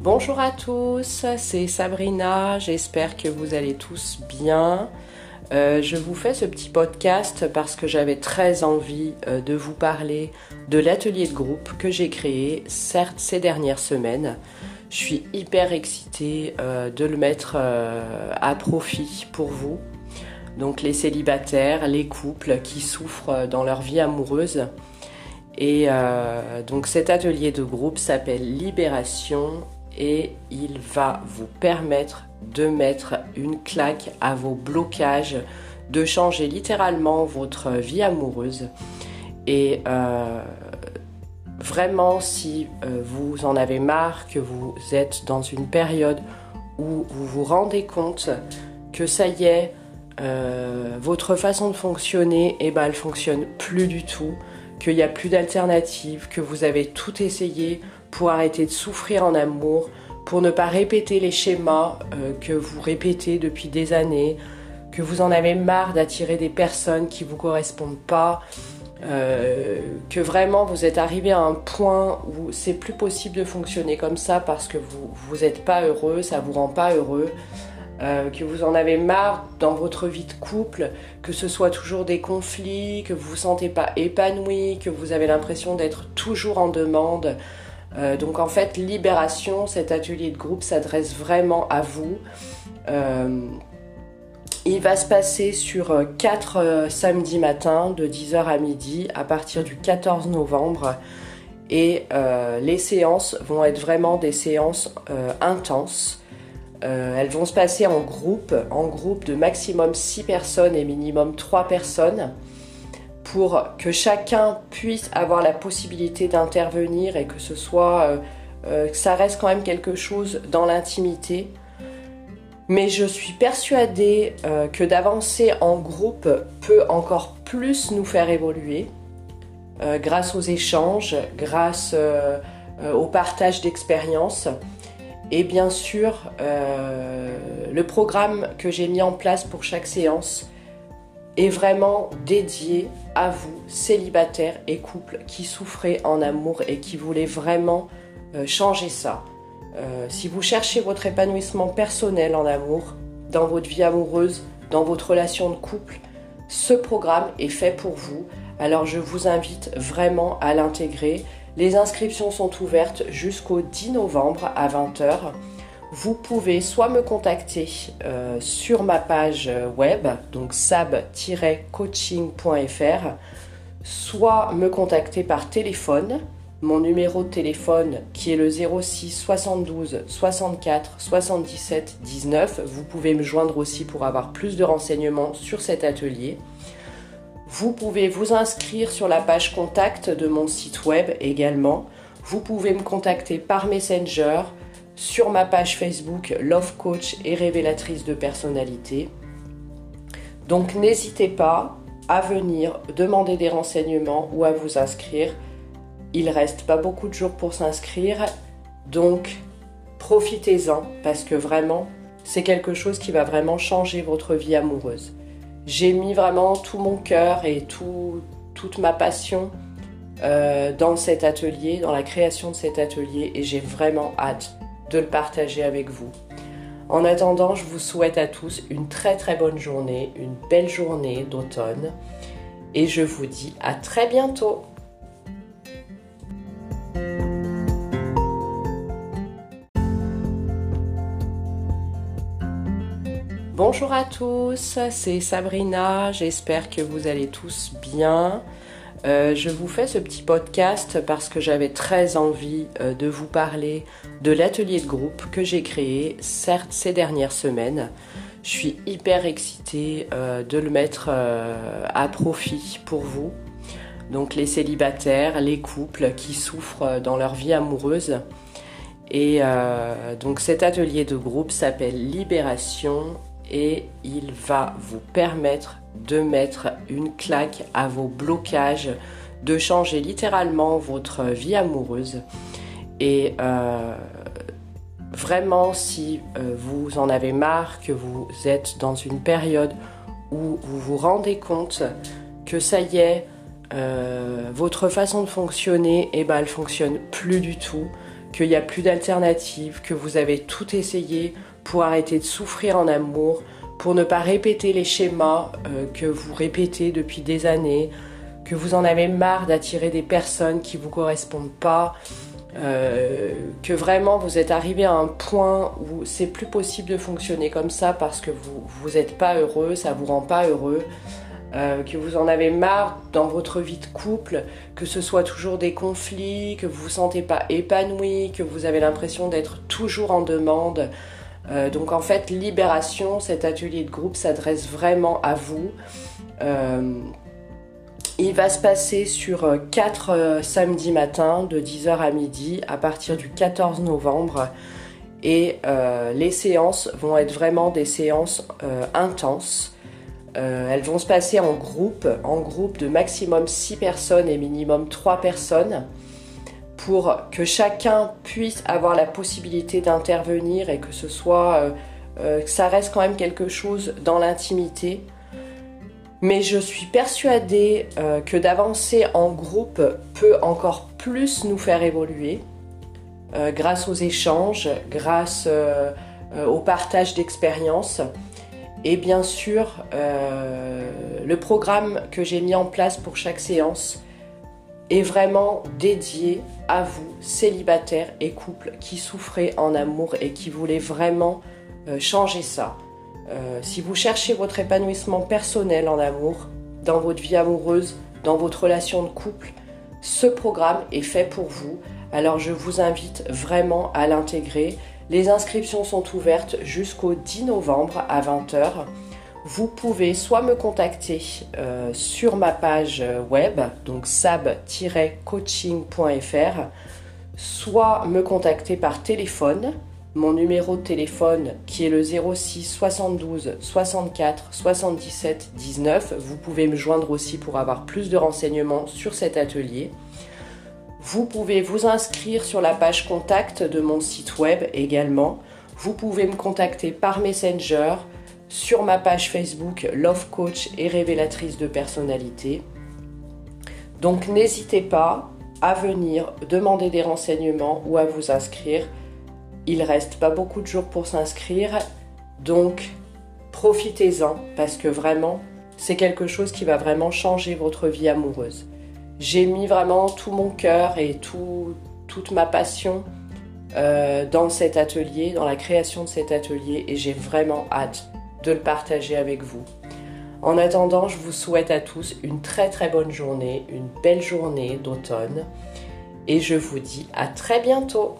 Bonjour à tous, c'est Sabrina, j'espère que vous allez tous bien. Euh, je vous fais ce petit podcast parce que j'avais très envie euh, de vous parler de l'atelier de groupe que j'ai créé, certes ces dernières semaines. Je suis hyper excitée euh, de le mettre à profit pour vous. Donc les célibataires, les couples qui souffrent dans leur vie amoureuse. Et donc cet atelier de groupe s'appelle Libération et il va vous permettre de mettre une claque à vos blocages, de changer littéralement votre vie amoureuse. Et euh, vraiment, si euh, vous en avez marre, que vous êtes dans une période où vous vous rendez compte que ça y est, euh, votre façon de fonctionner, eh ben, elle fonctionne plus du tout, qu'il n'y a plus d'alternative, que vous avez tout essayé, pour arrêter de souffrir en amour, pour ne pas répéter les schémas euh, que vous répétez depuis des années, que vous en avez marre d'attirer des personnes qui ne vous correspondent pas, euh, que vraiment vous êtes arrivé à un point où c'est plus possible de fonctionner comme ça parce que vous n'êtes pas heureux, ça vous rend pas heureux. Euh, que vous en avez marre dans votre vie de couple, que ce soit toujours des conflits, que vous vous sentez pas épanoui, que vous avez l'impression d'être toujours en demande, euh, donc en fait, Libération, cet atelier de groupe s'adresse vraiment à vous. Euh, il va se passer sur 4 euh, samedis matins de 10h à midi à partir du 14 novembre. Et les séances vont être vraiment des séances intenses. Elles vont se passer en groupe, en groupe de maximum 6 personnes et minimum 3 personnes pour que chacun puisse avoir la possibilité d'intervenir et que ce soit, euh, euh, que ça reste quand même quelque chose dans l'intimité. Mais je suis persuadée euh, que d'avancer en groupe peut encore plus nous faire évoluer grâce aux échanges, grâce au partage d'expériences. Et bien sûr, le programme que j'ai mis en place pour chaque séance est vraiment dédié à vous, célibataires et couples qui souffraient en amour et qui voulaient vraiment euh, changer ça. Euh, si vous cherchez votre épanouissement personnel en amour, dans votre vie amoureuse, dans votre relation de couple, ce programme est fait pour vous. Alors je vous invite vraiment à l'intégrer. Les inscriptions sont ouvertes jusqu'au 10 novembre à 20h vous pouvez soit me contacter euh, sur ma page web, donc sab-coaching.fr, soit me contacter par téléphone. Mon numéro de téléphone qui est le 06 72 64 77 19. Vous pouvez me joindre aussi pour avoir plus de renseignements sur cet atelier. Vous pouvez vous inscrire sur la page contact de mon site web également. Vous pouvez me contacter par Messenger, sur ma page Facebook Love Coach et révélatrice de personnalité. Donc n'hésitez pas à venir demander des renseignements ou à vous inscrire. Il reste pas beaucoup de jours pour s'inscrire, donc profitez-en parce que vraiment c'est quelque chose qui va vraiment changer votre vie amoureuse. J'ai mis vraiment tout mon cœur et toute ma passion euh, dans cet atelier, dans la création de cet atelier et j'ai vraiment hâte de le partager avec vous. En attendant, je vous souhaite à tous une très très bonne journée, une belle journée d'automne et je vous dis à très bientôt. Bonjour à tous, c'est Sabrina, j'espère que vous allez tous bien. Euh, je vous fais ce petit podcast parce que j'avais très envie euh, de vous parler de l'atelier de groupe que j'ai créé, certes ces dernières semaines. Je suis hyper excitée euh, de le mettre à profit pour vous. Donc les célibataires, les couples qui souffrent dans leur vie amoureuse. Et donc cet atelier de groupe s'appelle Libération et il va vous permettre de mettre une claque à vos blocages, de changer littéralement votre vie amoureuse. Et euh, vraiment, si euh, vous en avez marre, que vous êtes dans une période où vous vous rendez compte que ça y est, euh, votre façon de fonctionner, eh ben, elle fonctionne plus du tout, qu'il n'y a plus d'alternative, que vous avez tout essayé pour arrêter de souffrir en amour, pour ne pas répéter les schémas euh, que vous répétez depuis des années, que vous en avez marre d'attirer des personnes qui ne vous correspondent pas, euh, que vraiment vous êtes arrivé à un point où c'est plus possible de fonctionner comme ça parce que vous n'êtes pas heureux, ça vous rend pas heureux, euh, que vous en avez marre dans votre vie de couple, que ce soit toujours des conflits, que vous vous sentez pas épanoui, que vous avez l'impression d'être toujours en demande. Euh, donc en fait, Libération, cet atelier de groupe s'adresse vraiment à vous. Il va se passer sur 4 euh, euh, samedis matins de 10h à midi à partir du 14 novembre. Et euh, les séances vont être vraiment des séances intenses. Elles vont se passer en groupe, en groupe de maximum 6 personnes et minimum 3 personnes pour que chacun puisse avoir la possibilité d'intervenir et que ce soit, que ça reste quand même quelque chose dans l'intimité. Mais je suis persuadée euh, que d'avancer en groupe peut encore plus nous faire évoluer euh, grâce aux échanges, grâce euh, au partage d'expériences. Et bien sûr, le programme que j'ai mis en place pour chaque séance est vraiment dédié à vous, célibataires et couples qui souffraient en amour et qui voulaient vraiment changer ça. Euh, si vous cherchez votre épanouissement personnel en amour, dans votre vie amoureuse, dans votre relation de couple, ce programme est fait pour vous. Alors je vous invite vraiment à l'intégrer. Les inscriptions sont ouvertes jusqu'au 10 novembre à 20h. Vous pouvez soit me contacter euh, sur ma page web, donc sab-coaching.fr, soit me contacter par téléphone mon numéro de téléphone qui est le 06 72 64 77 19. Vous pouvez me joindre aussi pour avoir plus de renseignements sur cet atelier. Vous pouvez vous inscrire sur la page contact de mon site web également. Vous pouvez me contacter par Messenger sur ma page Facebook Love Coach et révélatrice de personnalité. Donc n'hésitez pas à venir demander des renseignements ou à vous inscrire. Il reste pas beaucoup de jours pour s'inscrire, donc profitez-en parce que vraiment, c'est quelque chose qui va vraiment changer votre vie amoureuse. J'ai mis vraiment tout mon cœur et toute ma passion euh, dans cet atelier, dans la création de cet atelier, et j'ai vraiment hâte de le partager avec vous. En attendant, je vous souhaite à tous une très très bonne journée, une belle journée d'automne, et je vous dis à très bientôt.